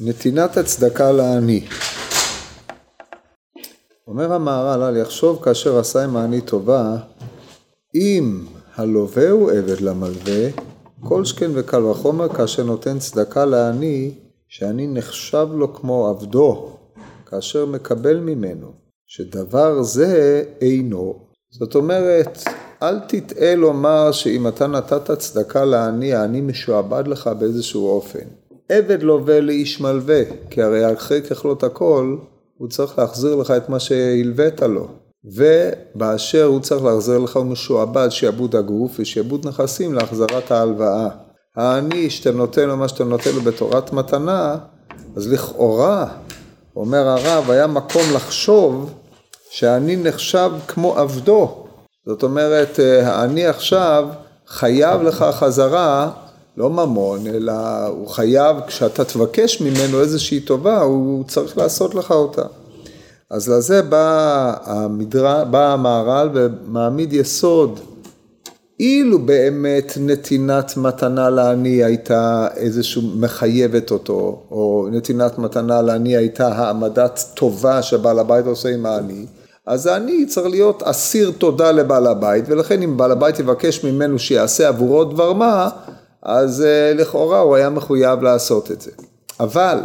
נתינת הצדקה לעני. אומר המהר"ל, אל יחשוב כאשר עשה עם העני טובה, אם הלווה הוא עבד למלווה, כל שכן וקל וחומר כאשר נותן צדקה לעני, שאני נחשב לו כמו עבדו, כאשר מקבל ממנו, שדבר זה אינו. זאת אומרת, אל תטעה לומר שאם אתה נתת צדקה לעני, העני משועבד לך באיזשהו אופן. עבד לווה לאיש מלווה, כי הרי אחרי ככלות הכל, הוא צריך להחזיר לך את מה שהלווית לו. ובאשר הוא צריך להחזיר לך הוא משועבד שעבוד הגוף ושעבוד נכסים להחזרת ההלוואה. העני שאתה נותן לו מה שאתה נותן לו בתורת מתנה, אז לכאורה, אומר הרב, היה מקום לחשוב שהעני נחשב כמו עבדו. זאת אומרת, העני עכשיו חייב לך חזרה לא ממון, אלא הוא חייב, כשאתה תבקש ממנו איזושהי טובה, הוא צריך לעשות לך אותה. אז לזה בא, המדר... בא המהר"ל ומעמיד יסוד. אילו באמת נתינת מתנה לעני הייתה איזשהו מחייבת אותו, או נתינת מתנה לעני הייתה העמדת טובה שבעל הבית עושה עם העני, אז העני צריך להיות אסיר תודה לבעל הבית, ולכן אם בעל הבית יבקש ממנו שיעשה עבורו דבר מה, אז uh, לכאורה הוא היה מחויב לעשות את זה. אבל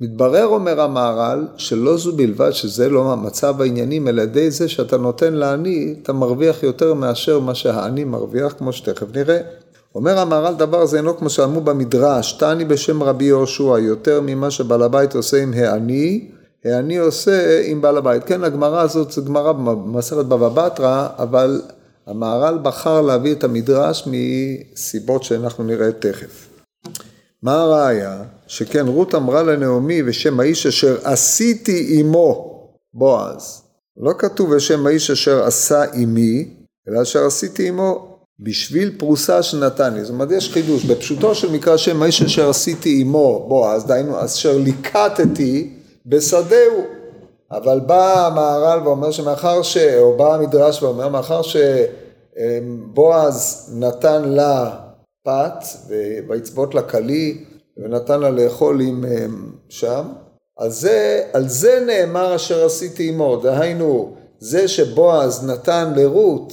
מתברר, אומר המהר"ל, שלא זו בלבד שזה לא מצב העניינים, אלא די זה שאתה נותן לעני, אתה מרוויח יותר מאשר מה שהעני מרוויח, כמו שתכף נראה. אומר המהר"ל, דבר זה אינו כמו שאמרו במדרש, תעני בשם רבי יהושע, יותר ממה שבעל הבית עושה עם העני, העני עושה עם בעל הבית. כן, הגמרא הזאת זו גמרא במסכת בבא בתרא, אבל המהר"ל בחר להביא את המדרש מסיבות שאנחנו נראה תכף. מה הראיה? שכן רות אמרה לנעמי ושם האיש אשר עשיתי עמו בועז. לא כתוב בשם האיש אשר עשה עמי, אלא אשר עשיתי עמו בשביל פרוסה שנתן לי. זאת אומרת, יש חידוש. בפשוטו של מקרא שם האיש אשר עשיתי עמו בועז, דהיינו אשר ליקטתי בשדהו. אבל בא המהר"ל ואומר שמאחר ש... או בא המדרש ואומר, מאחר שבועז נתן לה פת ויצבות לה כלי ונתן לה לאכול עם שם, על זה, על זה נאמר אשר עשיתי עמו, דהיינו זה שבועז נתן לרות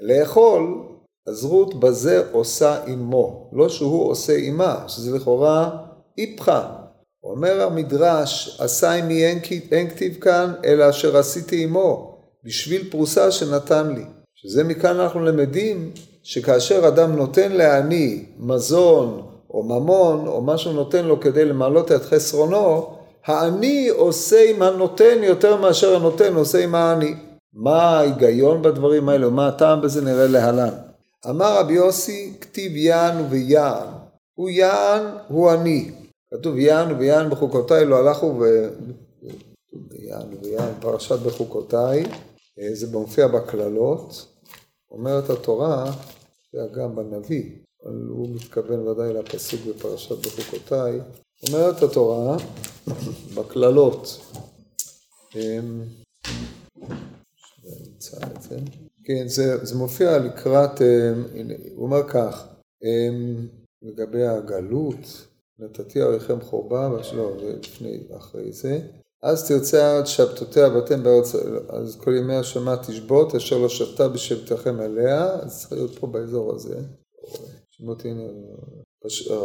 לאכול, אז רות בזה עושה עמו, לא שהוא עושה עמה, שזה לכאורה איפכא. אומר המדרש, עשה עמי אין כתיב כאן, אלא אשר עשיתי עמו, בשביל פרוסה שנתן לי. שזה מכאן אנחנו למדים שכאשר אדם נותן לעני מזון או ממון או מה שהוא נותן לו כדי למעלות את חסרונו, העני עושה עם הנותן יותר מאשר הנותן עושה עם העני. מה ההיגיון בדברים האלו? מה הטעם בזה נראה להלן. אמר רבי יוסי, כתיב יען ויען. הוא יען, הוא עני. כתוב יען ויען בחוקותיי לא הלכו ו... יען ויען, פרשת בחוקותיי, זה מופיע בקללות. אומרת התורה, גם בנביא, אבל הוא מתכוון ודאי לפסוק בפרשת בחוקותיי, אומרת התורה בקללות, זה, כן, זה, זה מופיע לקראת, הנה, הוא אומר כך, לגבי הגלות, נתתי עריכם חורבה, לא, זה לפני, אחרי זה, אז תרצה הארץ שבתותיה ואתם בארץ, אז כל ימי השמה תשבות, אשר לא שבתה בשבתכם עליה, אז צריך להיות פה באזור הזה. שמות, הנה,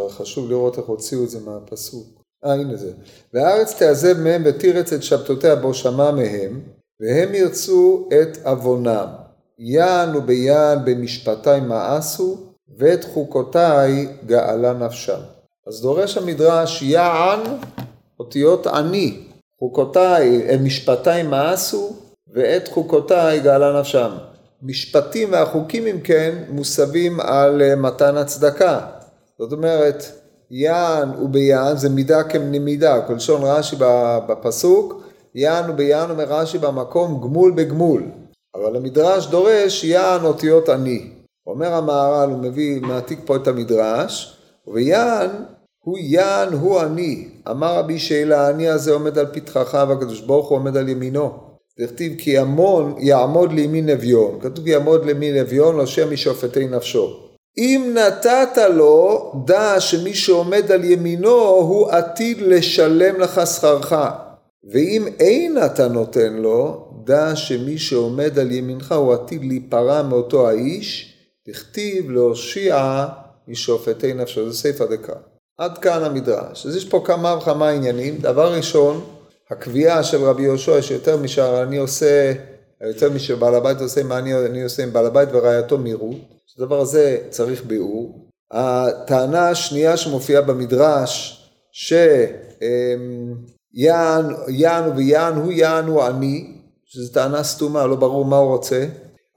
חשוב לראות איך הוציאו את זה מהפסוק. אה, הנה זה. והארץ תעזב מהם ותירץ את שבתותיה בו שמע מהם, והם ירצו את עוונם. יען וביען במשפטי מאסו, ואת חוקותיי גאלה נפשם. אז דורש המדרש יען, אותיות עני, חוקותיי, משפטיי מאסו, ואת חוקותיי גאלה נפשם. משפטים והחוקים אם כן מוסבים על אה, מתן הצדקה. זאת אומרת, יען וביען זה מידה כמידה, כלשון רש"י בפסוק, יען וביען אומר רש"י במקום גמול בגמול. אבל המדרש דורש יען אותיות עני. אומר המהר"ל, הוא מביא, מעתיק פה את המדרש, ויען הוא יען הוא אני, אמר רבי שאלה אני הזה עומד על פתחך והקדוש ברוך הוא עומד על ימינו. דכתיב כי ימון יעמוד לימין אביון, כתוב יעמוד לימין אביון, לא שם משופטי נפשו. אם נתת לו, דע שמי שעומד על ימינו הוא עתיד לשלם לך שכרך. ואם אין אתה נותן לו, דע שמי שעומד על ימינך הוא עתיד להיפרע מאותו האיש, תכתיב להושיע משופטי נפשו. זה סעיף הדקה. עד כאן המדרש. אז יש פה כמה וכמה עניינים. דבר ראשון, הקביעה של רבי יהושע שיותר משאר אני עושה, יותר משבעל הבית עושה מה אני, אני עושה עם בעל הבית ורעייתו מירות. הדבר הזה צריך ביאור. הטענה השנייה שמופיעה במדרש, שיען יען ויען הוא יען הוא אני, שזו טענה סתומה, לא ברור מה הוא רוצה.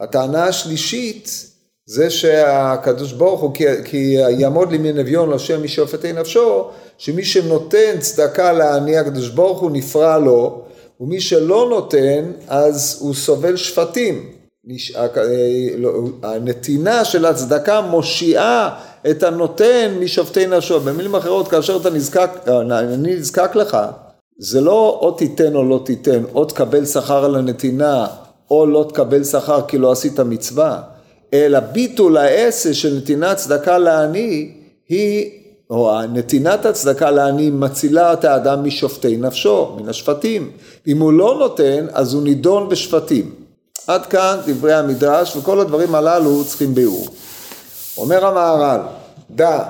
הטענה השלישית זה שהקדוש ברוך הוא, כי, כי יעמוד לי מן אביון לשם מי שופטי נפשו, שמי שנותן צדקה לעני הקדוש ברוך הוא נפרע לו, ומי שלא נותן אז הוא סובל שפטים. אה, לא, הנתינה של הצדקה מושיעה את הנותן משופטי נפשו. במילים אחרות, כאשר אתה נזקק, אה, אני נזקק לך, זה לא או תיתן או לא תיתן, או תקבל שכר על הנתינה, או לא תקבל שכר כי לא עשית מצווה, אלא ביטול העשה של נתינת צדקה לעני היא, או נתינת הצדקה לעני מצילה את האדם משופטי נפשו, מן השפטים. אם הוא לא נותן, אז הוא נידון בשפטים. עד כאן דברי המדרש, וכל הדברים הללו צריכים ביאור. אומר המהר"ל, דע,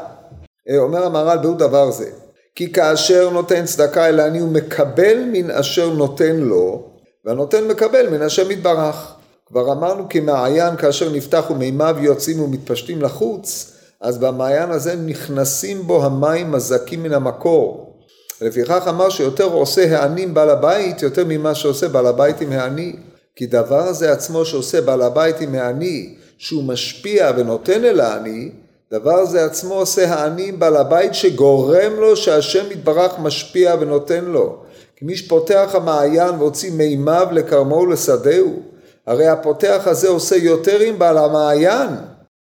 אה, אומר המהר"ל ביאור דבר זה, כי כאשר נותן צדקה אל העני הוא מקבל מן אשר נותן לו, והנותן מקבל מן השם יתברך. כבר אמרנו כי מעיין כאשר נפתח ומימיו יוצאים ומתפשטים לחוץ, אז במעיין הזה נכנסים בו המים הזכים מן המקור. לפיכך אמר שיותר עושה הענים בעל הבית יותר ממה שעושה בעל הבית עם העני. כי דבר הזה עצמו שעושה בעל הבית עם העני, שהוא משפיע ונותן אל העני, דבר זה עצמו עושה העני עם בעל הבית שגורם לו שהשם יתברך משפיע ונותן לו. כי מי שפותח המעיין והוציא מימיו לכרמו ולשדהו, הרי הפותח הזה עושה יותר עם בעל המעיין,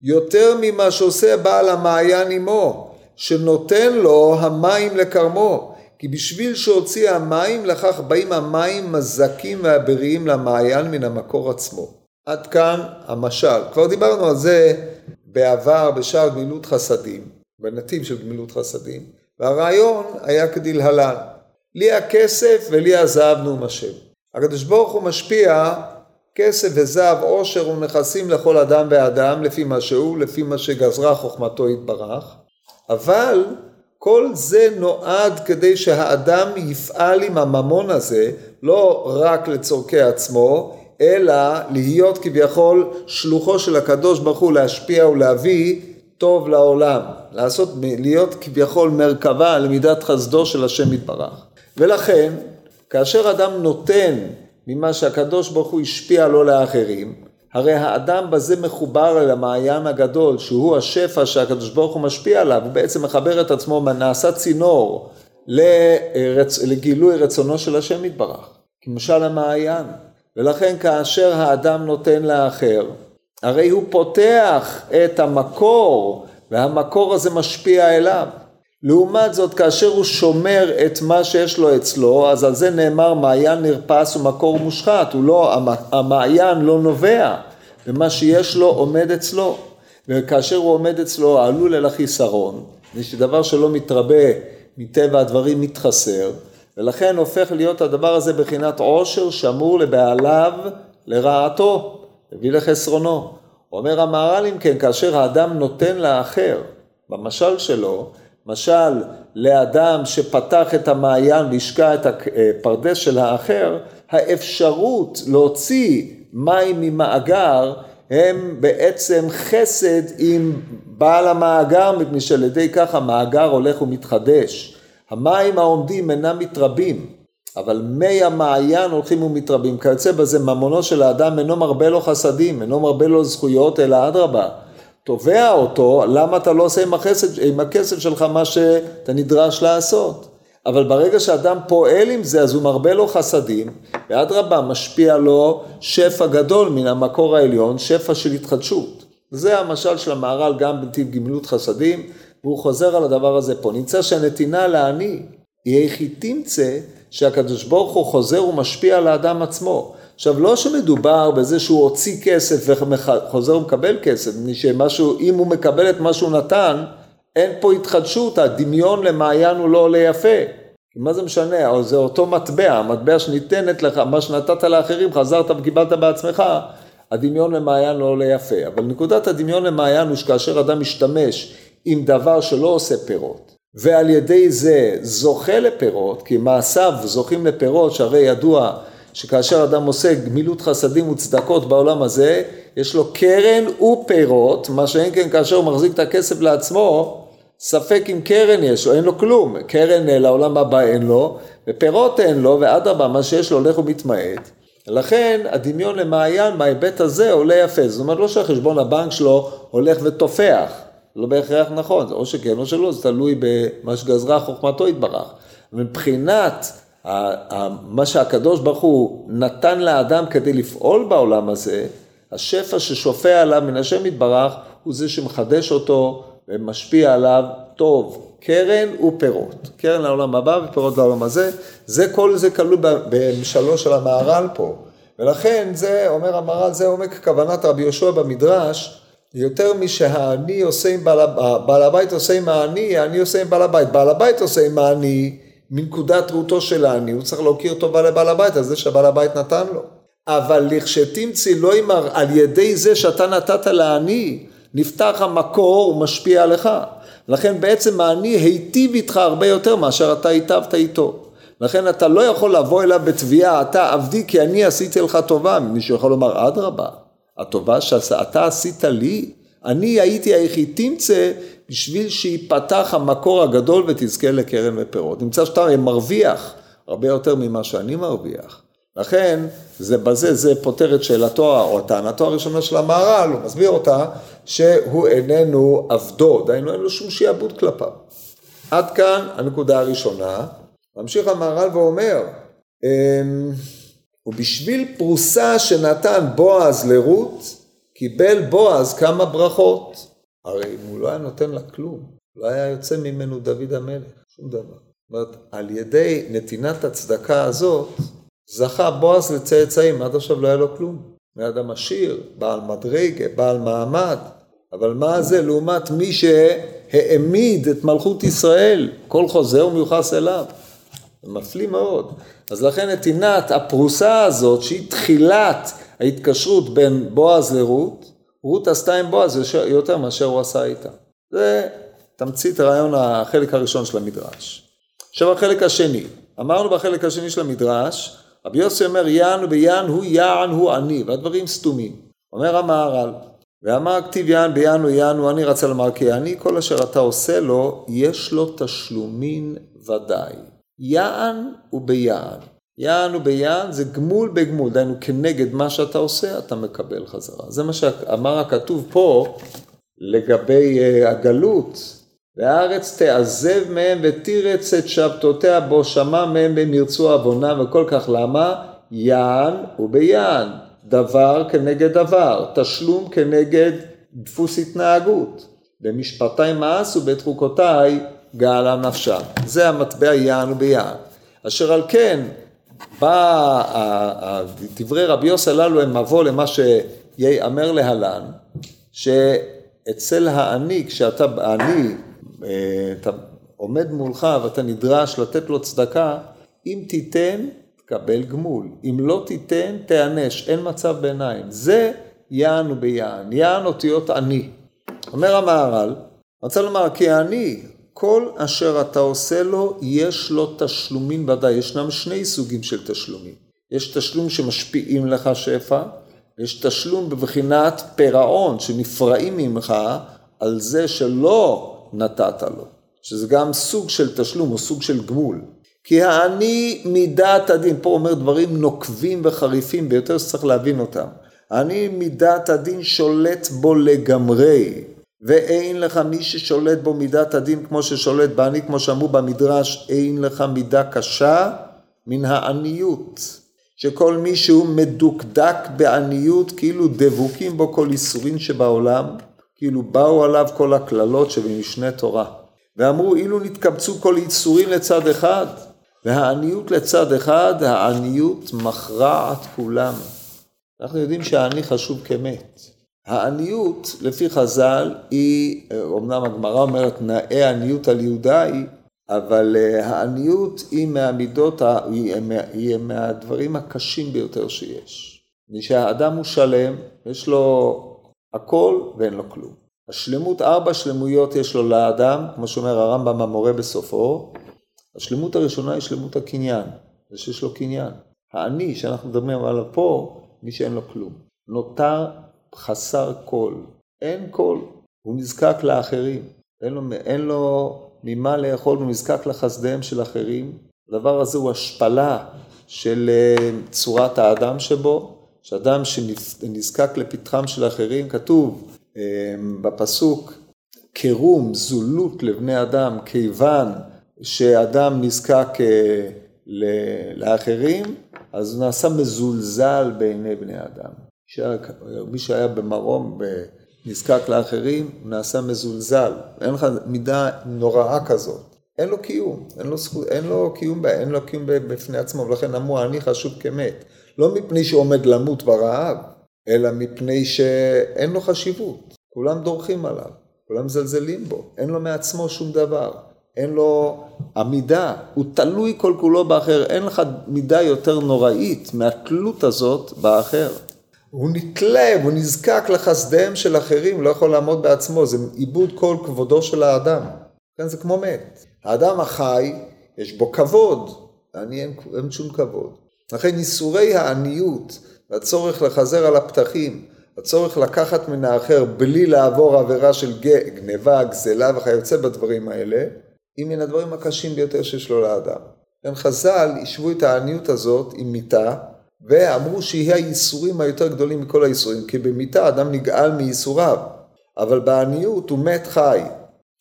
יותר ממה שעושה בעל המעיין עמו, שנותן לו המים לכרמו. כי בשביל שהוציא המים, לכך באים המים מזקים והבריאים למעיין מן המקור עצמו. עד כאן המשל. כבר דיברנו על זה בעבר בשער גמילות חסדים, בנתיב של גמילות חסדים, והרעיון היה כדלהלן, לי הכסף ולי הזהב נאום השם. הקדוש ברוך הוא משפיע כסף וזהב, עושר ונכסים לכל אדם ואדם, לפי מה שהוא, לפי מה שגזרה חוכמתו יתברך, אבל כל זה נועד כדי שהאדם יפעל עם הממון הזה לא רק לצורכי עצמו, אלא להיות כביכול שלוחו של הקדוש ברוך הוא להשפיע ולהביא טוב לעולם, לעשות, להיות כביכול מרכבה על מידת חסדו של השם יתברך. ולכן, כאשר אדם נותן ממה שהקדוש ברוך הוא השפיע לו לאחרים, הרי האדם בזה מחובר אל המעיין הגדול, שהוא השפע שהקדוש ברוך הוא משפיע עליו, הוא בעצם מחבר את עצמו, נעשה צינור לרצ... לגילוי רצונו של השם יתברך, כמשל המעיין. ולכן כאשר האדם נותן לאחר, הרי הוא פותח את המקור, והמקור הזה משפיע אליו. לעומת זאת, כאשר הוא שומר את מה שיש לו אצלו, אז על זה נאמר מעיין נרפס ומקור מושחת, הוא לא, המעיין לא נובע, ומה שיש לו עומד אצלו. וכאשר הוא עומד אצלו, עלול אל החיסרון, זה שדבר שלא מתרבה מטבע הדברים מתחסר, ולכן הופך להיות הדבר הזה בחינת עושר שמור לבעליו לרעתו, הביא לחסרונו. אומר המהר"ל אם כן, כאשר האדם נותן לאחר, במשל שלו, משל לאדם שפתח את המעיין והשקע את הפרדס של האחר, האפשרות להוציא מים ממאגר הם בעצם חסד עם בעל המאגר, מפני שעל ידי כך המאגר הולך ומתחדש. המים העומדים אינם מתרבים, אבל מי המעיין הולכים ומתרבים. כיוצא בזה ממונו של האדם אינו מרבה לו חסדים, אינו מרבה לו זכויות, אלא אדרבה. תובע אותו, למה אתה לא עושה עם הכסף, עם הכסף שלך מה שאתה נדרש לעשות? אבל ברגע שאדם פועל עם זה, אז הוא מרבה לו חסדים, ואדרבה, משפיע לו שפע גדול מן המקור העליון, שפע של התחדשות. זה המשל של המהר"ל גם בנתיב גמילות חסדים, והוא חוזר על הדבר הזה פה. נמצא שהנתינה לעני, היא איך היא תמצא שהקדוש ברוך הוא חוזר ומשפיע על האדם עצמו. עכשיו, לא שמדובר בזה שהוא הוציא כסף וחוזר ומקבל כסף, שמשהו, אם הוא מקבל את מה שהוא נתן, אין פה התחדשות, הדמיון למעיין הוא לא עולה יפה. מה זה משנה, או זה אותו מטבע, המטבע שניתנת לך, מה שנתת לאחרים, חזרת וקיבלת בעצמך, הדמיון למעיין לא עולה יפה. אבל נקודת הדמיון למעיין הוא שכאשר אדם משתמש עם דבר שלא עושה פירות, ועל ידי זה זוכה לפירות, כי מעשיו זוכים לפירות, שהרי ידוע שכאשר אדם עושה גמילות חסדים וצדקות בעולם הזה, יש לו קרן ופירות, מה שאין כן כאשר הוא מחזיק את הכסף לעצמו, ספק אם קרן יש לו, אין לו כלום, קרן לעולם הבא אין לו, ופירות אין לו, ואדרבה, מה שיש לו הולך ומתמעט. לכן הדמיון למעיין מההיבט הזה עולה יפה, זאת אומרת לא שהחשבון הבנק שלו הולך ותופח, לא בהכרח נכון, או שכן או שלא, זה תלוי במה שגזרה חוכמתו יתברך. מבחינת מה שהקדוש ברוך הוא נתן לאדם כדי לפעול בעולם הזה, השפע ששופע עליו מן השם יתברך, הוא זה שמחדש אותו ומשפיע עליו טוב, קרן ופירות. קרן לעולם הבא ופירות לעולם הזה, זה כל זה כלול במשלו של המהר"ל פה. ולכן זה, אומר המהר"ל, זה עומק כוונת רבי יהושע במדרש, יותר משהעני עושה עם בעל, הבית עושה עם העני, העני עושה עם בעל הבית. בעל הבית עושה עם העני מנקודת ראותו של העני, הוא צריך להוקיר טובה לבעל הבית על זה שבעל הבית נתן לו. אבל לכשתמצי לא ימר על ידי זה שאתה נתת לעני, נפתח המקור ומשפיע עליך. לכן בעצם העני היטיב איתך הרבה יותר מאשר אתה היטבת איתו. לכן אתה לא יכול לבוא אליו בתביעה, אתה עבדי כי אני עשיתי לך טובה. מישהו יכול לומר, אדרבה, הטובה שאתה עשית לי, אני הייתי היחיד תמצא בשביל שיפתח המקור הגדול ותזכה לקרן ופירות. נמצא שאתה מרוויח הרבה יותר ממה שאני מרוויח. לכן, זה בזה, זה פותר את שאלתו או טענתו הראשונה של המהר"ל, הוא מסביר אותה, שהוא איננו עבדו, דהיינו אין לו שום שיעבוד כלפיו. עד כאן הנקודה הראשונה. ממשיך המהר"ל ואומר, אמ, ובשביל פרוסה שנתן בועז לרות, קיבל בועז כמה ברכות. הרי אם הוא לא היה נותן לה כלום, לא היה יוצא ממנו דוד המלך, שום דבר. זאת אומרת, על ידי נתינת הצדקה הזאת, זכה בועז לצאצאים, עד עכשיו לא היה לו כלום. מאדם עשיר, בעל מדרגה, בעל מעמד, אבל מה זה לעומת מי שהעמיד את מלכות ישראל, כל חוזר ומיוחס אליו. זה מפליא מאוד. אז לכן נתינת הפרוסה הזאת, שהיא תחילת ההתקשרות בין בועז לרות, רות עשתה עם בועז יותר מאשר הוא עשה איתה. זה תמצית הרעיון החלק הראשון של המדרש. עכשיו החלק השני, אמרנו בחלק השני של המדרש, רבי יוסי אומר יען וביען הוא יען הוא אני, והדברים סתומים. אומר המהר"ל, ואמר כתיב יען ביען הוא יען הוא אני רצה לומר כי אני כל אשר אתה עושה לו, יש לו תשלומין ודאי. יען וביען. יען וביען זה גמול בגמול, דהיינו כנגד מה שאתה עושה אתה מקבל חזרה. זה מה שאמר הכתוב פה לגבי uh, הגלות. והארץ תעזב מהם ותירץ את שבתותיה בו שמע מהם והם ירצו עוונה וכל כך למה? יען וביען, דבר כנגד דבר, תשלום כנגד דפוס התנהגות. במשפטי מאס ובתחוקותיי גאלה נפשה. זה המטבע יען וביען. אשר על כן, בא, דברי רבי יוסי הללו הם מבוא למה שיאמר להלן, שאצל העני, כשאתה עני אתה עומד מולך ואתה נדרש לתת לו צדקה, אם תיתן, תקבל גמול. אם לא תיתן, תיענש. אין מצב ביניים. זה יען וביען. יען אותיות אני. אומר המהר"ל, רוצה לומר, כי העני, כל אשר אתה עושה לו, יש לו תשלומים ודאי. ישנם שני סוגים של תשלומים. יש תשלום שמשפיעים לך שפע, יש תשלום בבחינת פירעון, שנפרעים ממך על זה שלא נתת לו, שזה גם סוג של תשלום או סוג של גמול. כי העני מידת הדין, פה אומר דברים נוקבים וחריפים ביותר שצריך להבין אותם. העני מידת הדין שולט בו לגמרי, ואין לך מי ששולט בו מידת הדין כמו ששולט בעני, כמו שאמרו במדרש, אין לך מידה קשה מן העניות. שכל מי שהוא מדוקדק בעניות, כאילו דבוקים בו כל איסורים שבעולם, כאילו באו עליו כל הקללות שבמשנה תורה. ואמרו, אילו נתקבצו כל יצורים לצד אחד, והעניות לצד אחד, העניות מכרעת כולם. אנחנו יודעים שהעני חשוב כמת. העניות, לפי חז"ל, היא, אמנם הגמרא אומרת נאה עניות על יהודאי, אבל אה, העניות היא מהמידות, היא, היא מהדברים הקשים ביותר שיש. כשהאדם הוא שלם, יש לו הכל ואין לו כלום. השלמות, ארבע שלמויות יש לו לאדם, כמו שאומר הרמב"ם המורה בסופו. השלמות הראשונה היא שלמות הקניין, זה שיש לו קניין. העני שאנחנו מדברים עליו פה, מי שאין לו כלום. נותר חסר כל, אין כל, הוא נזקק לאחרים, אין לו, אין לו ממה לאכול, הוא נזקק לחסדיהם של אחרים. הדבר הזה הוא השפלה של אה, צורת האדם שבו, שאדם שנזקק לפתחם של אחרים, כתוב אה, בפסוק, קירום, זולות לבני אדם, כיוון שאדם נזקק אה, לאחרים, אז הוא נעשה מזולזל בעיני בני אדם. מי שהיה במרום נזקק לאחרים, הוא נעשה מזולזל. אין לך מידה נוראה כזאת. אין לו קיום, אין לו, זכות, אין לו קיום, אין לו קיום בפני עצמו, ולכן אמרו אני חשוב כמת. לא מפני שהוא עומד למות ברעב, אלא מפני שאין לו חשיבות. כולם דורכים עליו, כולם מזלזלים בו, אין לו מעצמו שום דבר. אין לו עמידה, הוא תלוי כל כולו באחר, אין לך מידה יותר נוראית מהתלות הזאת באחר. הוא נתלה, הוא נזקק לחסדיהם של אחרים, לא יכול לעמוד בעצמו, זה איבוד כל כבודו של האדם. כן, זה כמו מת. האדם החי, יש בו כבוד, אני אין, אין שום כבוד. לכן ייסורי העניות, והצורך לחזר על הפתחים, הצורך לקחת מן האחר בלי לעבור עבירה של גניבה, גזלה וכיוצא בדברים האלה, היא מן הדברים הקשים ביותר שיש לו לאדם. כן, חז"ל השוו את העניות הזאת עם מיתה, ואמרו שהיא הייסורים היותר גדולים מכל הייסורים, כי במיתה אדם נגאל מייסוריו, אבל בעניות הוא מת חי.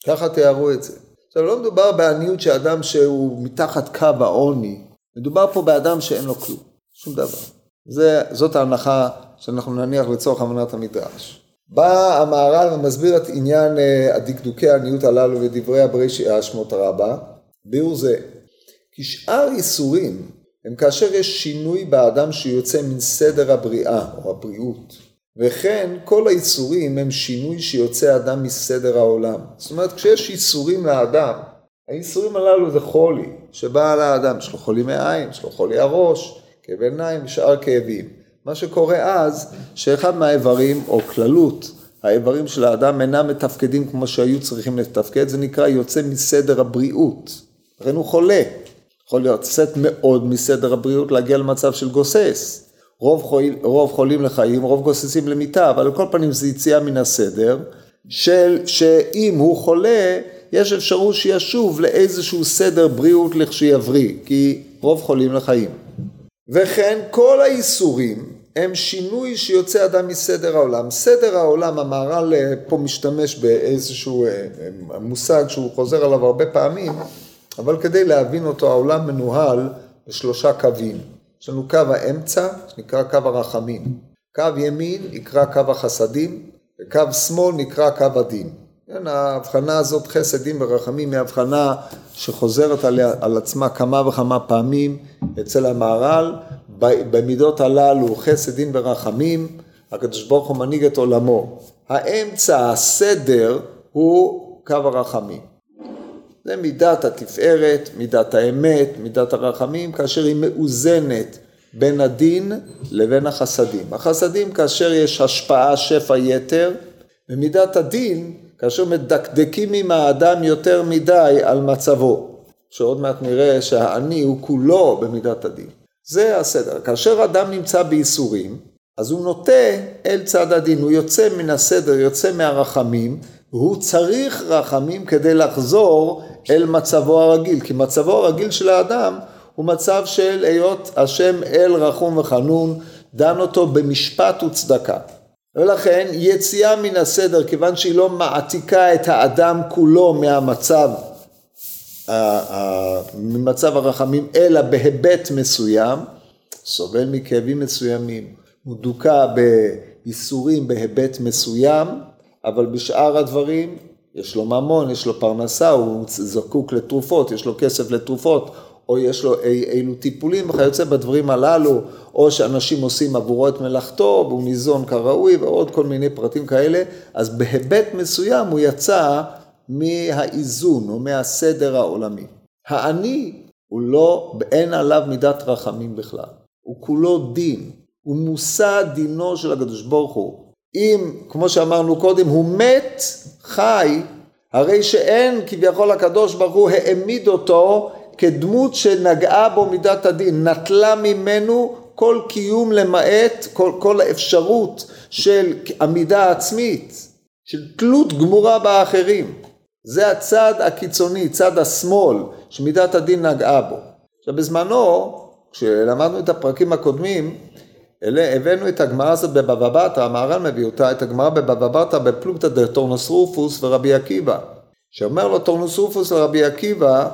ככה תיארו את זה. עכשיו לא מדובר בעניות שאדם שהוא מתחת קו העוני, מדובר פה באדם שאין לו כלום, שום דבר. זה, זאת ההנחה שאנחנו נניח לצורך אמנת המדרש. בא המהר"ל ומסביר את עניין אה, הדקדוקי העניות הללו ודברי השמות רבה, ביאור זה, כי שאר איסורים הם כאשר יש שינוי באדם שיוצא מן סדר הבריאה או הבריאות, וכן כל האיסורים הם שינוי שיוצא אדם מסדר העולם. זאת אומרת כשיש איסורים לאדם, האיסורים הללו זה חולי שבא על האדם, יש לו חולי מעיים, יש לו חולי הראש, כאבי עיניים ושאר כאבים. מה שקורה אז, שאחד מהאיברים, או כללות, האיברים של האדם אינם מתפקדים כמו שהיו צריכים לתפקד, זה נקרא יוצא מסדר הבריאות. לכן הוא חולה. יכול להיות לצאת מאוד מסדר הבריאות, להגיע למצב של גוסס. רוב, חול, רוב חולים לחיים, רוב גוססים למיטה, אבל על כל פנים זה יציאה מן הסדר, של שאם הוא חולה, יש אפשרות שישוב לאיזשהו סדר בריאות לכשיבריא, כי רוב חולים לחיים. וכן כל האיסורים הם שינוי שיוצא אדם מסדר העולם. סדר העולם, המהר"ל אה, פה משתמש באיזשהו אה, אה, מושג שהוא חוזר עליו הרבה פעמים, אבל כדי להבין אותו העולם מנוהל בשלושה קווים. יש לנו קו האמצע, שנקרא קו הרחמים. קו ימין נקרא קו החסדים, וקו שמאל נקרא קו הדין. כן, ההבחנה הזאת, חסד, דין ורחמים, היא הבחנה שחוזרת על, על עצמה כמה וכמה פעמים אצל המהר"ל. במידות הללו חסד, דין ורחמים, הקדוש ברוך הוא מנהיג את עולמו. האמצע, הסדר, הוא קו הרחמים. זה מידת התפארת, מידת האמת, מידת הרחמים, כאשר היא מאוזנת בין הדין לבין החסדים. החסדים כאשר יש השפעה, שפע יתר, ומידת הדין כאשר מדקדקים עם האדם יותר מדי על מצבו, שעוד מעט נראה שהעני הוא כולו במידת הדין. זה הסדר. כאשר אדם נמצא בייסורים, אז הוא נוטה אל צד הדין, הוא יוצא מן הסדר, יוצא מהרחמים, והוא צריך רחמים כדי לחזור אל מצבו הרגיל, כי מצבו הרגיל של האדם הוא מצב של היות השם אל רחום וחנון, דן אותו במשפט וצדקה. ולכן יציאה מן הסדר, כיוון שהיא לא מעתיקה את האדם כולו מהמצב, ממצב הרחמים, אלא בהיבט מסוים, סובל מכאבים מסוימים, הוא דוכא בייסורים בהיבט מסוים, אבל בשאר הדברים יש לו ממון, יש לו פרנסה, הוא זקוק לתרופות, יש לו כסף לתרופות, או יש לו אי, אילו טיפולים וכיוצא בדברים הללו, או שאנשים עושים עבורו את מלאכתו והוא ניזון כראוי ועוד כל מיני פרטים כאלה, אז בהיבט מסוים הוא יצא מהאיזון או מהסדר העולמי. העני הוא לא, אין עליו מידת רחמים בכלל, הוא כולו דין, הוא מושא דינו של הקדוש ברוך הוא. אם, כמו שאמרנו קודם, הוא מת, חי, הרי שאין כביכול הקדוש ברוך הוא העמיד אותו כדמות שנגעה בו מידת הדין, נטלה ממנו כל קיום למעט כל, כל האפשרות של עמידה עצמית, של תלות גמורה באחרים. זה הצד הקיצוני, צד השמאל, שמידת הדין נגעה בו. עכשיו בזמנו, כשלמדנו את הפרקים הקודמים, אלה, הבאנו את הגמרא הזאת בבבא בתרא, המהר"ל מביא אותה, את הגמרא בבבא בתרא בפלוגתא דטורנוס רופוס ורבי עקיבא. שאומר לו טורנוס רופוס לרבי עקיבא,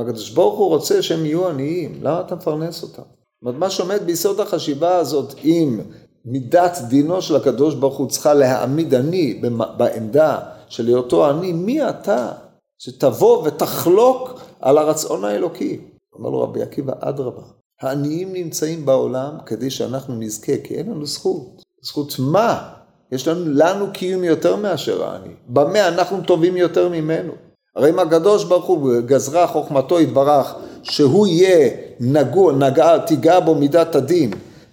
הקדוש ברוך הוא רוצה שהם יהיו עניים, למה אתה מפרנס אותם? זאת אומרת, מה שעומד ביסוד החשיבה הזאת, אם מידת דינו של הקדוש ברוך הוא צריכה להעמיד עני בעמדה של היותו עני, מי אתה שתבוא ותחלוק על הרצון האלוקי? אומר לו רבי עקיבא, אדרבה, העניים נמצאים בעולם כדי שאנחנו נזכה, כי אין לנו זכות. זכות מה? יש לנו, לנו קיום יותר מאשר העני. במה אנחנו טובים יותר ממנו? הרי אם הקדוש ברוך הוא גזרה חוכמתו יתברך שהוא יהיה נגוע, נגע, תיגע בו מידת הדין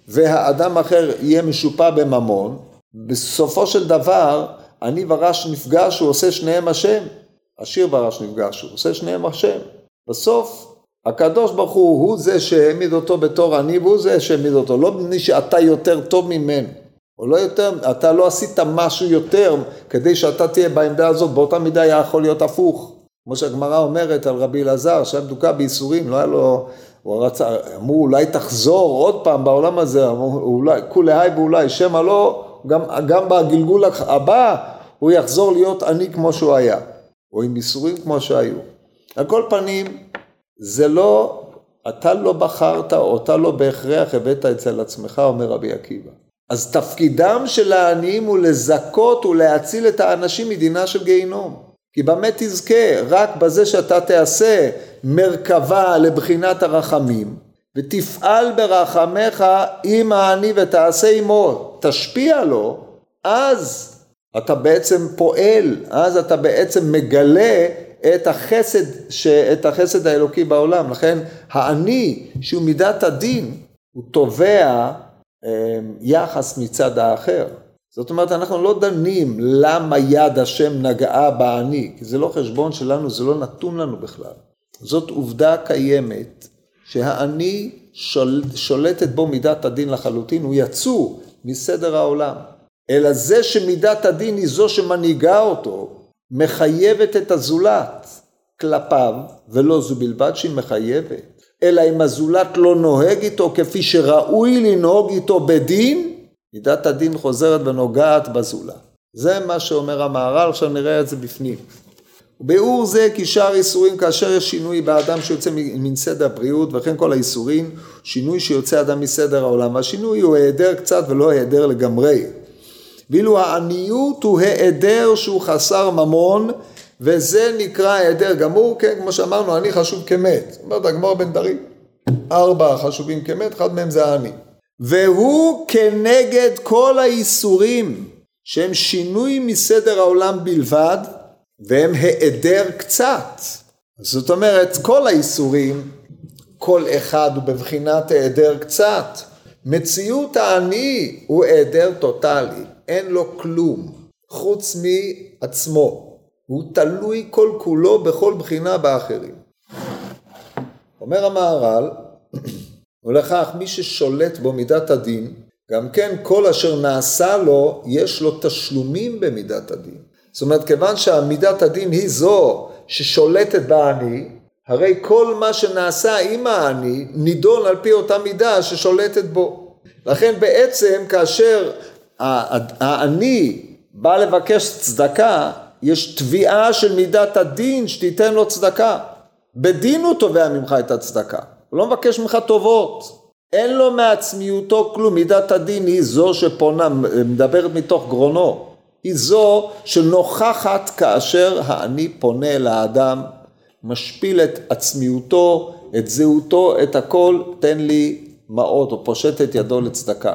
והאדם אחר יהיה משופע בממון, בסופו של דבר אני ורש נפגש, הוא עושה שניהם השם. עשיר ורש נפגש, הוא עושה שניהם השם. בסוף הקדוש ברוך הוא הוא זה שהעמיד אותו בתור עני והוא זה שהעמיד אותו, לא מפני שאתה יותר טוב ממנו. או לא יותר, אתה לא עשית משהו יותר כדי שאתה תהיה בעמדה הזאת, באותה מידה היה יכול להיות הפוך. כמו שהגמרא אומרת על רבי אלעזר, שהיה מדוכא בייסורים, לא היה לו, הוא רצה, אמרו אולי תחזור עוד פעם בעולם הזה, אמרו אולי, כולי היי ואולי, שמא לא, גם, גם בגלגול הבא הוא יחזור להיות עני כמו שהוא היה, או עם ייסורים כמו שהיו. על כל פנים, זה לא, אתה לא בחרת, או אתה לא בהכרח הבאת אצל עצמך, אומר רבי עקיבא. אז תפקידם של העניים הוא לזכות ולהציל את האנשים מדינה של גיהינום. כי במה תזכה? רק בזה שאתה תעשה מרכבה לבחינת הרחמים, ותפעל ברחמך עם העני ותעשה עמו, תשפיע לו, אז אתה בעצם פועל, אז אתה בעצם מגלה את החסד, את החסד האלוקי בעולם. לכן העני, שהוא מידת הדין, הוא תובע אמ, יחס מצד האחר. זאת אומרת, אנחנו לא דנים למה יד השם נגעה בעני, כי זה לא חשבון שלנו, זה לא נתון לנו בכלל. זאת עובדה קיימת, שהעני שול, שולטת בו מידת הדין לחלוטין, הוא יצוא מסדר העולם. אלא זה שמידת הדין היא זו שמנהיגה אותו, מחייבת את הזולת כלפיו, ולא זו בלבד שהיא מחייבת, אלא אם הזולת לא נוהג איתו כפי שראוי לנהוג איתו בדין, מידת הדין חוזרת ונוגעת בזולת. זה מה שאומר המהר"ל, עכשיו נראה את זה בפנים. ביאור זה כי שאר איסורים כאשר יש שינוי באדם שיוצא מן סדר הבריאות וכן כל האיסורים, שינוי שיוצא אדם מסדר העולם. והשינוי הוא היעדר קצת ולא היעדר לגמרי. ואילו העניות הוא היעדר שהוא חסר ממון וזה נקרא היעדר גמור, כן, כמו שאמרנו, אני חשוב כמת. אומרת הגמור בן דרי, ארבע חשובים כמת, אחד מהם זה העני. והוא כנגד כל האיסורים שהם שינוי מסדר העולם בלבד, והם היעדר קצת. זאת אומרת, כל האיסורים, כל אחד הוא בבחינת היעדר קצת. מציאות העני הוא היעדר טוטאלי, אין לו כלום, חוץ מעצמו. הוא תלוי כל כולו בכל בחינה באחרים. אומר המהר"ל, ולכך מי ששולט בו מידת הדין, גם כן כל אשר נעשה לו, יש לו תשלומים במידת הדין. זאת אומרת, כיוון שהמידת הדין היא זו ששולטת בעני, הרי כל מה שנעשה עם העני נידון על פי אותה מידה ששולטת בו. לכן בעצם כאשר העני בא לבקש צדקה, יש תביעה של מידת הדין שתיתן לו צדקה. בדין הוא תובע ממך את הצדקה, הוא לא מבקש ממך טובות. אין לו מעצמיותו כלום, מידת הדין היא זו שפונה, מדברת מתוך גרונו. היא זו שנוכחת כאשר האני פונה אל האדם, משפיל את עצמיותו, את זהותו, את הכל, תן לי מעות, או פושט את ידו לצדקה.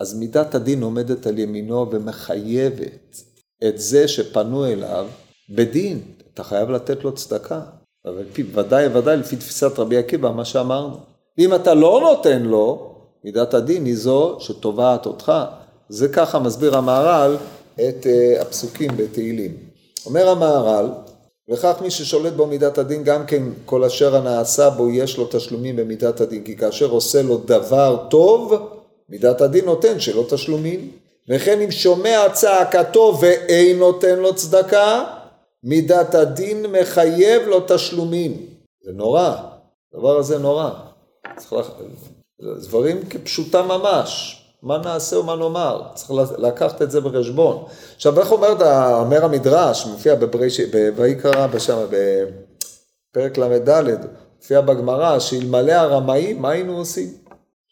אז מידת הדין עומדת על ימינו ומחייבת את זה שפנו אליו בדין, אתה חייב לתת לו צדקה. אבל ודאי ודאי לפי תפיסת רבי עקיבא, מה שאמרנו. ואם אתה לא נותן לו, מידת הדין היא זו שתובעת אותך. זה ככה מסביר המהר"ל את uh, הפסוקים בתהילים. אומר המהר"ל, וכך מי ששולט בו מידת הדין, גם כן כל אשר הנעשה בו יש לו תשלומים במידת הדין, כי כאשר עושה לו דבר טוב, מידת הדין נותן שלא תשלומים. וכן אם שומע צעקתו ואין נותן לו צדקה, מידת הדין מחייב לו תשלומים. זה נורא, הדבר הזה נורא. צריך לח... דברים כפשוטם ממש. מה נעשה ומה נאמר? צריך לקחת את זה בחשבון. עכשיו, איך אומר, אומר המדרש, מופיע בויקרא, בשם, בפרק ל"ד, מופיע בגמרא, שאלמלא הרמאים, מה היינו עושים?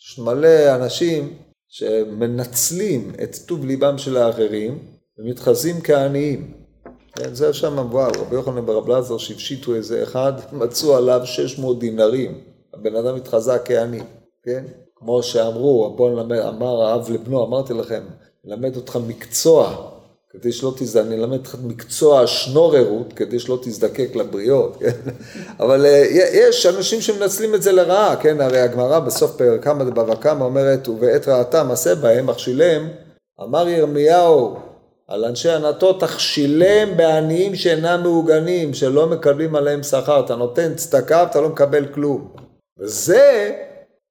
יש מלא אנשים שמנצלים את טוב ליבם של האחרים ומתחזים כעניים. כן, זה שם, וואו, רבי יוחנן ברב לזר שהפשיטו איזה אחד, מצאו עליו 600 דינרים. הבן אדם התחזה כעני, כן? כמו שאמרו, בוא נלמד, אמר האב לבנו, אמרתי לכם, נלמד אותך מקצוע, כדי שלא תזדקק, אני אלמד אותך מקצוע השנוררות, כדי שלא תזדקק לבריות, כן? אבל אה, יש אנשים שמנצלים את זה לרעה, כן? הרי הגמרא בסוף פרק כמה בבא קמא אומרת, ובעת רעתם עשה בהם, אכשילם, אמר ירמיהו, על אנשי ענתו תכשילם בעניים שאינם מעוגנים, שלא מקבלים עליהם שכר, אתה נותן צדקה ואתה לא מקבל כלום. וזה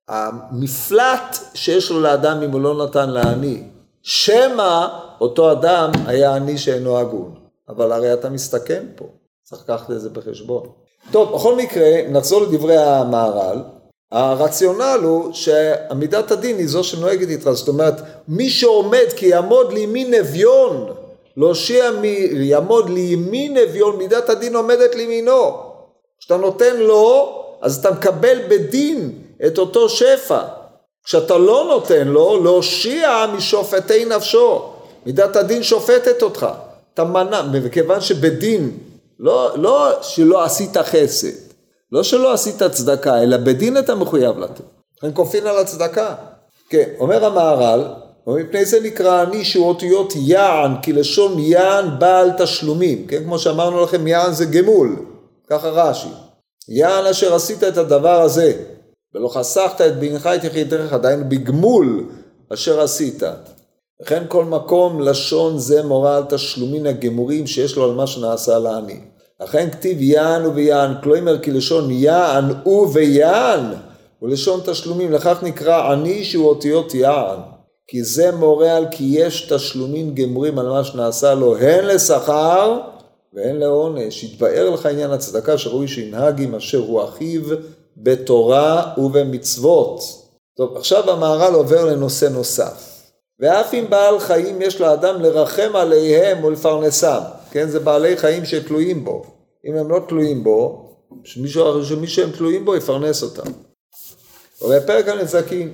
המפלט שיש לו לאדם אם הוא לא נתן לעני. שמא אותו אדם היה עני שאינו הגון. אבל הרי אתה מסתכן פה, צריך לקחת את זה בחשבון. טוב, בכל מקרה, נחזור לדברי המהר"ל. הרציונל הוא שעמידת הדין היא זו שנוהגת איתך, זאת אומרת, מי שעומד כי יעמוד לימין אביון, להושיע מ... יעמוד לימין אביון, מידת הדין עומדת לימינו. כשאתה נותן לו, אז אתה מקבל בדין את אותו שפע. כשאתה לא נותן לו, להושיע משופטי נפשו. מידת הדין שופטת אותך. אתה מנע, וכיוון שבדין, לא, לא שלא עשית חסד, לא שלא עשית צדקה, אלא בדין אתה מחויב לתת. לכן כופין על הצדקה. כן, אומר המהר"ל, ומפני זה נקרא אני שהוא אותיות יען, כי לשון יען בעל תשלומים, כן, כמו שאמרנו לכם, יען זה גמול, ככה רש"י. יען אשר עשית את הדבר הזה, ולא חסכת את בנך את יחידך, עדיין בגמול אשר עשית. וכן כל מקום לשון זה מורה על תשלומים הגמורים שיש לו על מה שנעשה לעני. לכן כתיב יען וביען, כלומר כי לשון יען וביען, ולשון תשלומים, לכך נקרא עני שהוא אותיות יען. כי זה מורה על כי יש תשלומים גמורים על מה שנעשה לו, הן לשכר והן לעונש. יתבאר לך עניין הצדקה שראוי שינהג עם אשר הוא אחיו בתורה ובמצוות. טוב, עכשיו המהר"ל עובר לנושא נוסף. ואף אם בעל חיים יש לאדם לרחם עליהם ולפרנסם, כן, זה בעלי חיים שתלויים בו. אם הם לא תלויים בו, שמישהו, שמי שהם תלויים בו יפרנס אותם. ובפרק הנזקים,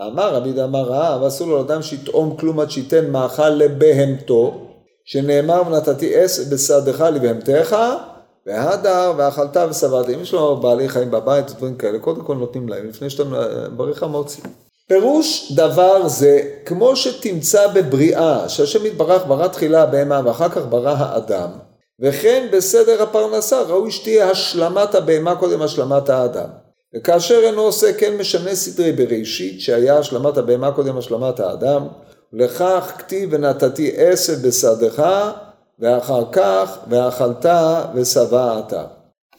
אמר רבי דמר רעב, אסור לו אדם שיטעום כלום עד שייתן מאכל לבהמתו, שנאמר ונתתי עש בשדך לבהמתך, והדר ואכלת ושבעת. אם יש לו בעלי חיים בבית, דברים כאלה, קודם כל נותנים להם, לפני שאתה מברך המוציא. פירוש דבר זה, כמו שתמצא בבריאה, שהשם יתברך ברא תחילה הבהמה ואחר כך ברא האדם, וכן בסדר הפרנסה ראוי שתהיה השלמת הבהמה קודם השלמת האדם. וכאשר אינו עושה כן משנה סדרי בראשית, שהיה השלמת הבהמה קודם השלמת האדם, ולכך כתיב ונתתי עשב בשדך, ואחר כך ואכלת ושבעת.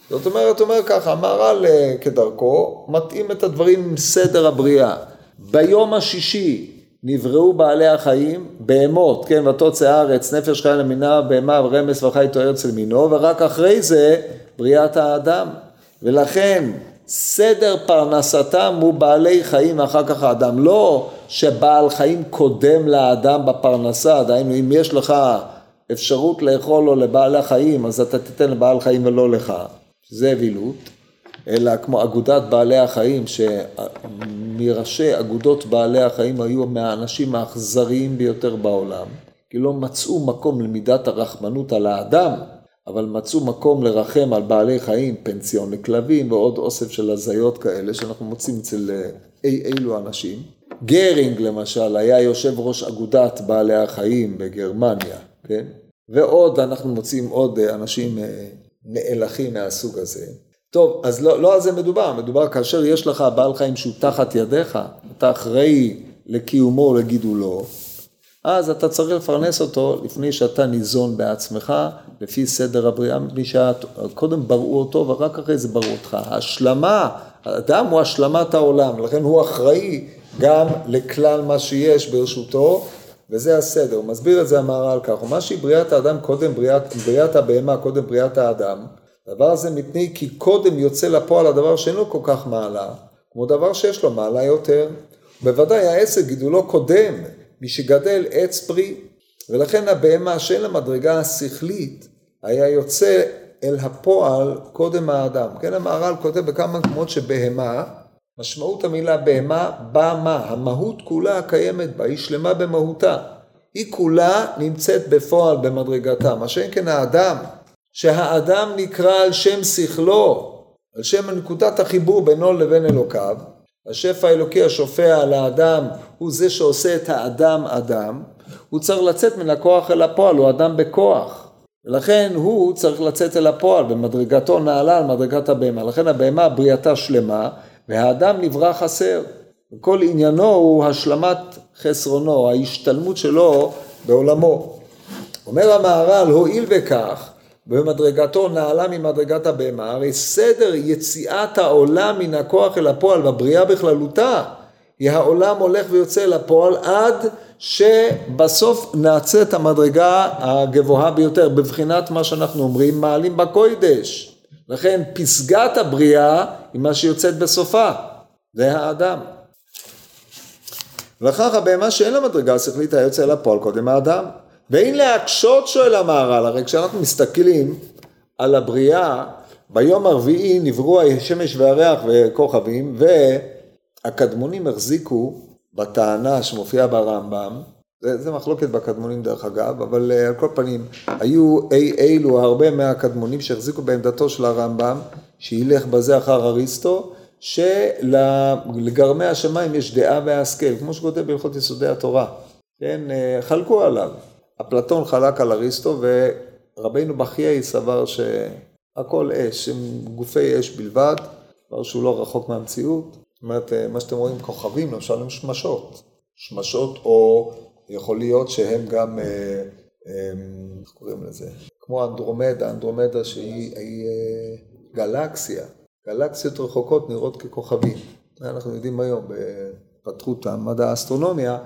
זאת אומרת, אומר ככה, המהר"ל אה, כדרכו, מתאים את הדברים עם סדר הבריאה. ביום השישי נבראו בעלי החיים, בהמות, כן, ותוצא הארץ, נפש חיה למינה, בהמה ורמס וחי תואר אצל מינו, ורק אחרי זה בריאת האדם. ולכן סדר פרנסתם הוא בעלי חיים ואחר כך האדם. לא שבעל חיים קודם לאדם בפרנסה, דהיינו אם יש לך אפשרות לאכול לו לבעל החיים, אז אתה תיתן לבעל חיים ולא לך, שזה אבילות. אלא כמו אגודת בעלי החיים, שמראשי אגודות בעלי החיים היו מהאנשים האכזריים ביותר בעולם, כי לא מצאו מקום למידת הרחמנות על האדם, אבל מצאו מקום לרחם על בעלי חיים, פנסיון לכלבים ועוד אוסף של הזיות כאלה שאנחנו מוצאים אצל אה, אי אילו אנשים. גרינג למשל היה יושב ראש אגודת בעלי החיים בגרמניה, כן? ועוד אנחנו מוצאים עוד אה, אנשים אה, נאלחים מהסוג הזה. טוב, אז לא, לא על זה מדובר, מדובר כאשר יש לך בעל חיים שהוא תחת ידיך, אתה אחראי לקיומו ולגידולו, אז אתה צריך לפרנס אותו לפני שאתה ניזון בעצמך, לפי סדר הבריאה, מפני שקודם בראו אותו ורק אחרי זה בראו אותך. השלמה, האדם הוא השלמת העולם, לכן הוא אחראי גם לכלל מה שיש ברשותו, וזה הסדר. הוא מסביר את זה המהר"ל כך, מה שהיא בריאת האדם קודם בריאת, בריאת הבהמה, קודם בריאת האדם, הדבר הזה מפני כי קודם יוצא לפועל הדבר שאין לו כל כך מעלה, כמו דבר שיש לו מעלה יותר. בוודאי העסק גידולו קודם, משגדל עץ פרי, ולכן הבהמה שאין לה מדרגה השכלית, היה יוצא אל הפועל קודם האדם. כן, המהר"ל כותב בכמה מקומות שבהמה, משמעות המילה בהמה, במה, המהות כולה הקיימת בה, היא שלמה במהותה. היא כולה נמצאת בפועל במדרגתה, מה שאין כן האדם, שהאדם נקרא על שם שכלו, על שם נקודת החיבור בינו לבין אלוקיו, השפע האלוקי השופע על האדם הוא זה שעושה את האדם אדם, הוא צריך לצאת מן הכוח אל הפועל, הוא אדם בכוח. ולכן הוא צריך לצאת אל הפועל במדרגתו נעלה על מדרגת הבהמה. לכן הבהמה בריאתה שלמה והאדם נברא חסר. וכל עניינו הוא השלמת חסרונו, ההשתלמות שלו בעולמו. אומר המהר"ל, הואיל וכך, במדרגתו נעלה ממדרגת הבהמה, הרי סדר יציאת העולם מן הכוח אל הפועל בבריאה בכללותה, היא העולם הולך ויוצא אל הפועל עד שבסוף נעשה את המדרגה הגבוהה ביותר, בבחינת מה שאנחנו אומרים, מעלים בקוידש. לכן פסגת הבריאה היא מה שיוצאת בסופה, זה האדם. ולכך הבהמה שאין לה מדרגה שכלית היוצא אל הפועל קודם האדם. ואין להקשות שואל המהר"ל, הרי כשאנחנו מסתכלים על הבריאה, ביום הרביעי נבראו השמש והריח וכוכבים, והקדמונים החזיקו בטענה שמופיעה ברמב"ם, זה, זה מחלוקת בקדמונים דרך אגב, אבל uh, על כל פנים, היו אי אילו הרבה מהקדמונים שהחזיקו בעמדתו של הרמב"ם, שילך בזה אחר אריסטו, שלגרמי השמיים יש דעה והשכל, כמו שכותב בהלכות יסודי התורה, כן, uh, חלקו עליו. אפלטון חלק על אריסטו ורבינו בחיי סבר שהכל אש, הם גופי אש בלבד, דבר שהוא לא רחוק מהמציאות. זאת אומרת, מה שאתם רואים כוכבים, למשל הם שמשות. שמשות או יכול להיות שהם גם, אה, איך קוראים לזה? כמו אנדרומדה, אנדרומדה שהיא אה, גלקסיה. גלקסיות רחוקות נראות ככוכבים. אנחנו יודעים היום בפתחות המדע האסטרונומיה,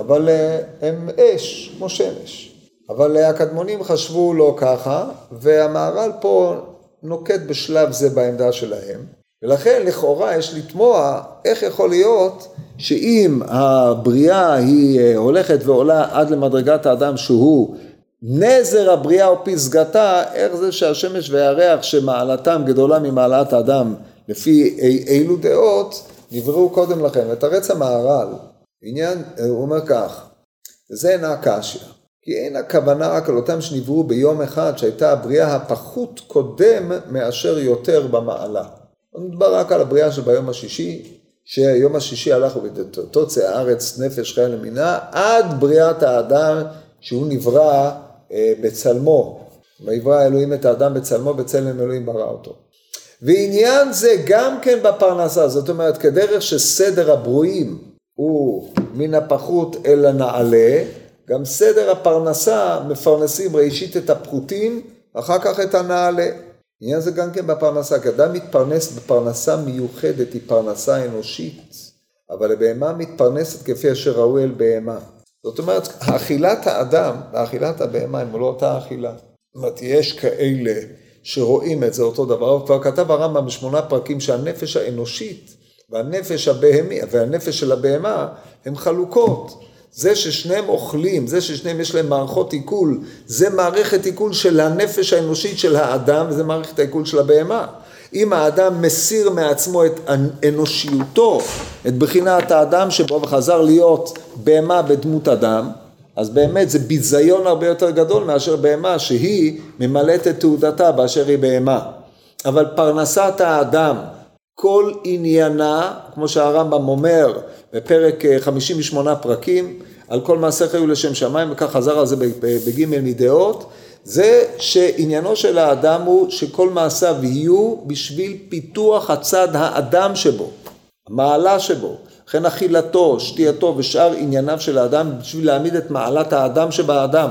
אבל אה, הם אש, כמו שמש. אבל הקדמונים חשבו לא ככה, והמהר"ל פה נוקט בשלב זה בעמדה שלהם. ולכן לכאורה יש לתמוה איך יכול להיות שאם הבריאה היא אה, הולכת ועולה עד למדרגת האדם שהוא נזר הבריאה או פסגתה, איך זה שהשמש והירח שמעלתם גדולה ממעלת האדם לפי אילו דעות נבראו קודם לכן. ותרץ המהר"ל עניין, הוא אומר כך, זה אינה קשיא, כי אין הכוונה רק על אותם שנבראו ביום אחד שהייתה הבריאה הפחות קודם מאשר יותר במעלה. הוא מדבר רק על הבריאה שביום השישי, שיום השישי הלך ובתוצא הארץ נפש חיה למינה, עד בריאת האדם שהוא נברא אה, בצלמו. ויברא אלוהים את האדם בצלמו, בצלם אלוהים ברא אותו. ועניין זה גם כן בפרנסה, זאת אומרת כדרך שסדר הברואים הוא מן הפחות אל הנעלה, גם סדר הפרנסה מפרנסים ראשית את הפחותים, אחר כך את הנעלה. עניין זה גם כן בפרנסה, כי אדם מתפרנס בפרנסה מיוחדת, היא פרנסה אנושית, אבל הבהמה מתפרנסת כפי אשר ראו אל בהמה. זאת אומרת, האכילת האדם ואכילת הבהמה הם לא אותה אכילה. זאת אומרת, יש כאלה שרואים את זה אותו דבר, כבר כתב הרמב"ם בשמונה פרקים שהנפש האנושית והנפש הבהמי, והנפש של הבהמה הן חלוקות. זה ששניהם אוכלים, זה ששניהם יש להם מערכות עיכול, זה מערכת עיכול של הנפש האנושית של האדם, וזה מערכת העיכול של הבהמה. אם האדם מסיר מעצמו את אנושיותו, את בחינת האדם שבו וחזר להיות בהמה בדמות אדם, אז באמת זה ביזיון הרבה יותר גדול מאשר בהמה שהיא ממלאת את תעודתה באשר היא בהמה. אבל פרנסת האדם, כל עניינה, כמו שהרמב"ם אומר בפרק 58 פרקים, על כל מעשה חיו לשם שמיים, וכך חזר על זה בג' מדעות, זה שעניינו של האדם הוא שכל מעשיו יהיו בשביל פיתוח הצד האדם שבו, המעלה שבו. לכן אכילתו, שתייתו ושאר ענייניו של האדם בשביל להעמיד את מעלת האדם שבאדם,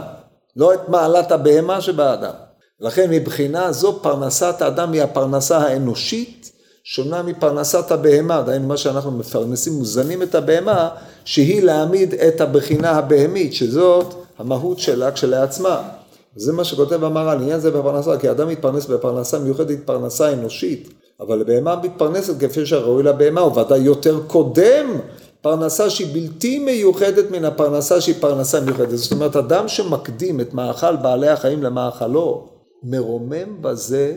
לא את מעלת הבהמה שבאדם. לכן מבחינה זו פרנסת האדם היא הפרנסה האנושית, שונה מפרנסת הבהמה, דהיינו מה שאנחנו מפרנסים, מוזנים את הבהמה, שהיא להעמיד את הבחינה הבהמית, שזאת המהות שלה כשלעצמה. זה מה שכותב המהר"ל, עניין זה בפרנסה, כי אדם מתפרנס בפרנסה מיוחדת, פרנסה אנושית, אבל בהמה מתפרנסת כפי שהראוי לבהמה, הוא ודאי יותר קודם פרנסה שהיא בלתי מיוחדת מן הפרנסה שהיא פרנסה מיוחדת. זאת אומרת, אדם שמקדים את מאכל בעלי החיים למאכלו, מרומם בזה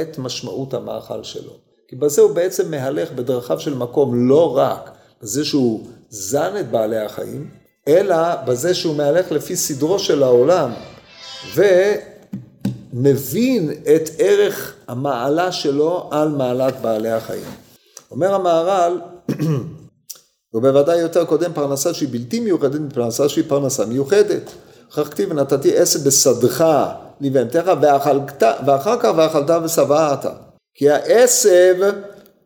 את משמעות המאכל שלו. כי בזה הוא בעצם מהלך בדרכיו של מקום לא רק בזה שהוא זן את בעלי החיים, אלא בזה שהוא מהלך לפי סדרו של העולם, ומבין את ערך המעלה שלו על מעלת בעלי החיים. אומר המהר"ל, ובוודאי יותר קודם פרנסה שהיא בלתי מיוחדת מפרנסה שהיא פרנסה מיוחדת. אחר כתיב ונתתי עשב בשדך לבהמתך ואחר כך ואכלת ושבעת. כי העשב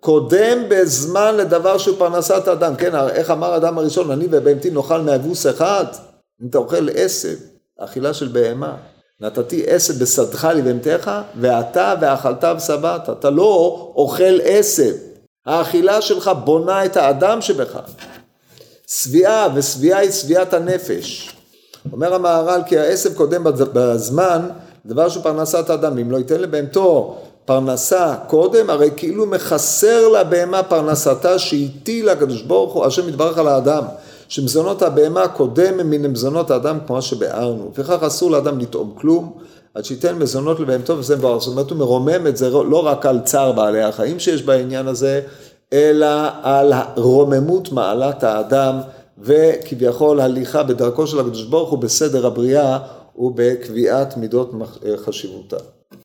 קודם בזמן לדבר שהוא פרנסת אדם. כן, איך אמר האדם הראשון, אני ובהמתי נאכל מאבוס אחד? אם אתה אוכל עשב, אכילה של בהמה. נתתי עשב בשדך לבהמתך, ואתה ואכלת ושבעת. אתה לא אוכל עשב. האכילה שלך בונה את האדם שבך. שביעה, ושביעה היא שביעת הנפש. אומר המהר"ל כי העשב קודם בזמן דבר שהוא פרנסת האדם, אם לא ייתן לבהמתו פרנסה קודם, הרי כאילו מחסר לבהמה פרנסתה שהטיל הקדוש ברוך הוא, השם יתברך על האדם, שמזונות הבהמה קודם מן מזונות האדם כמו שביארנו, וכך אסור לאדם לטעום כלום, עד שייתן מזונות לבהמתו וזה מבואר, זאת אומרת הוא מרומם את זה לא רק על צער בעלי החיים שיש בעניין הזה, אלא על רוממות מעלת האדם וכביכול הליכה בדרכו של הקדוש ברוך הוא בסדר הבריאה ובקביעת מידות חשיבותה.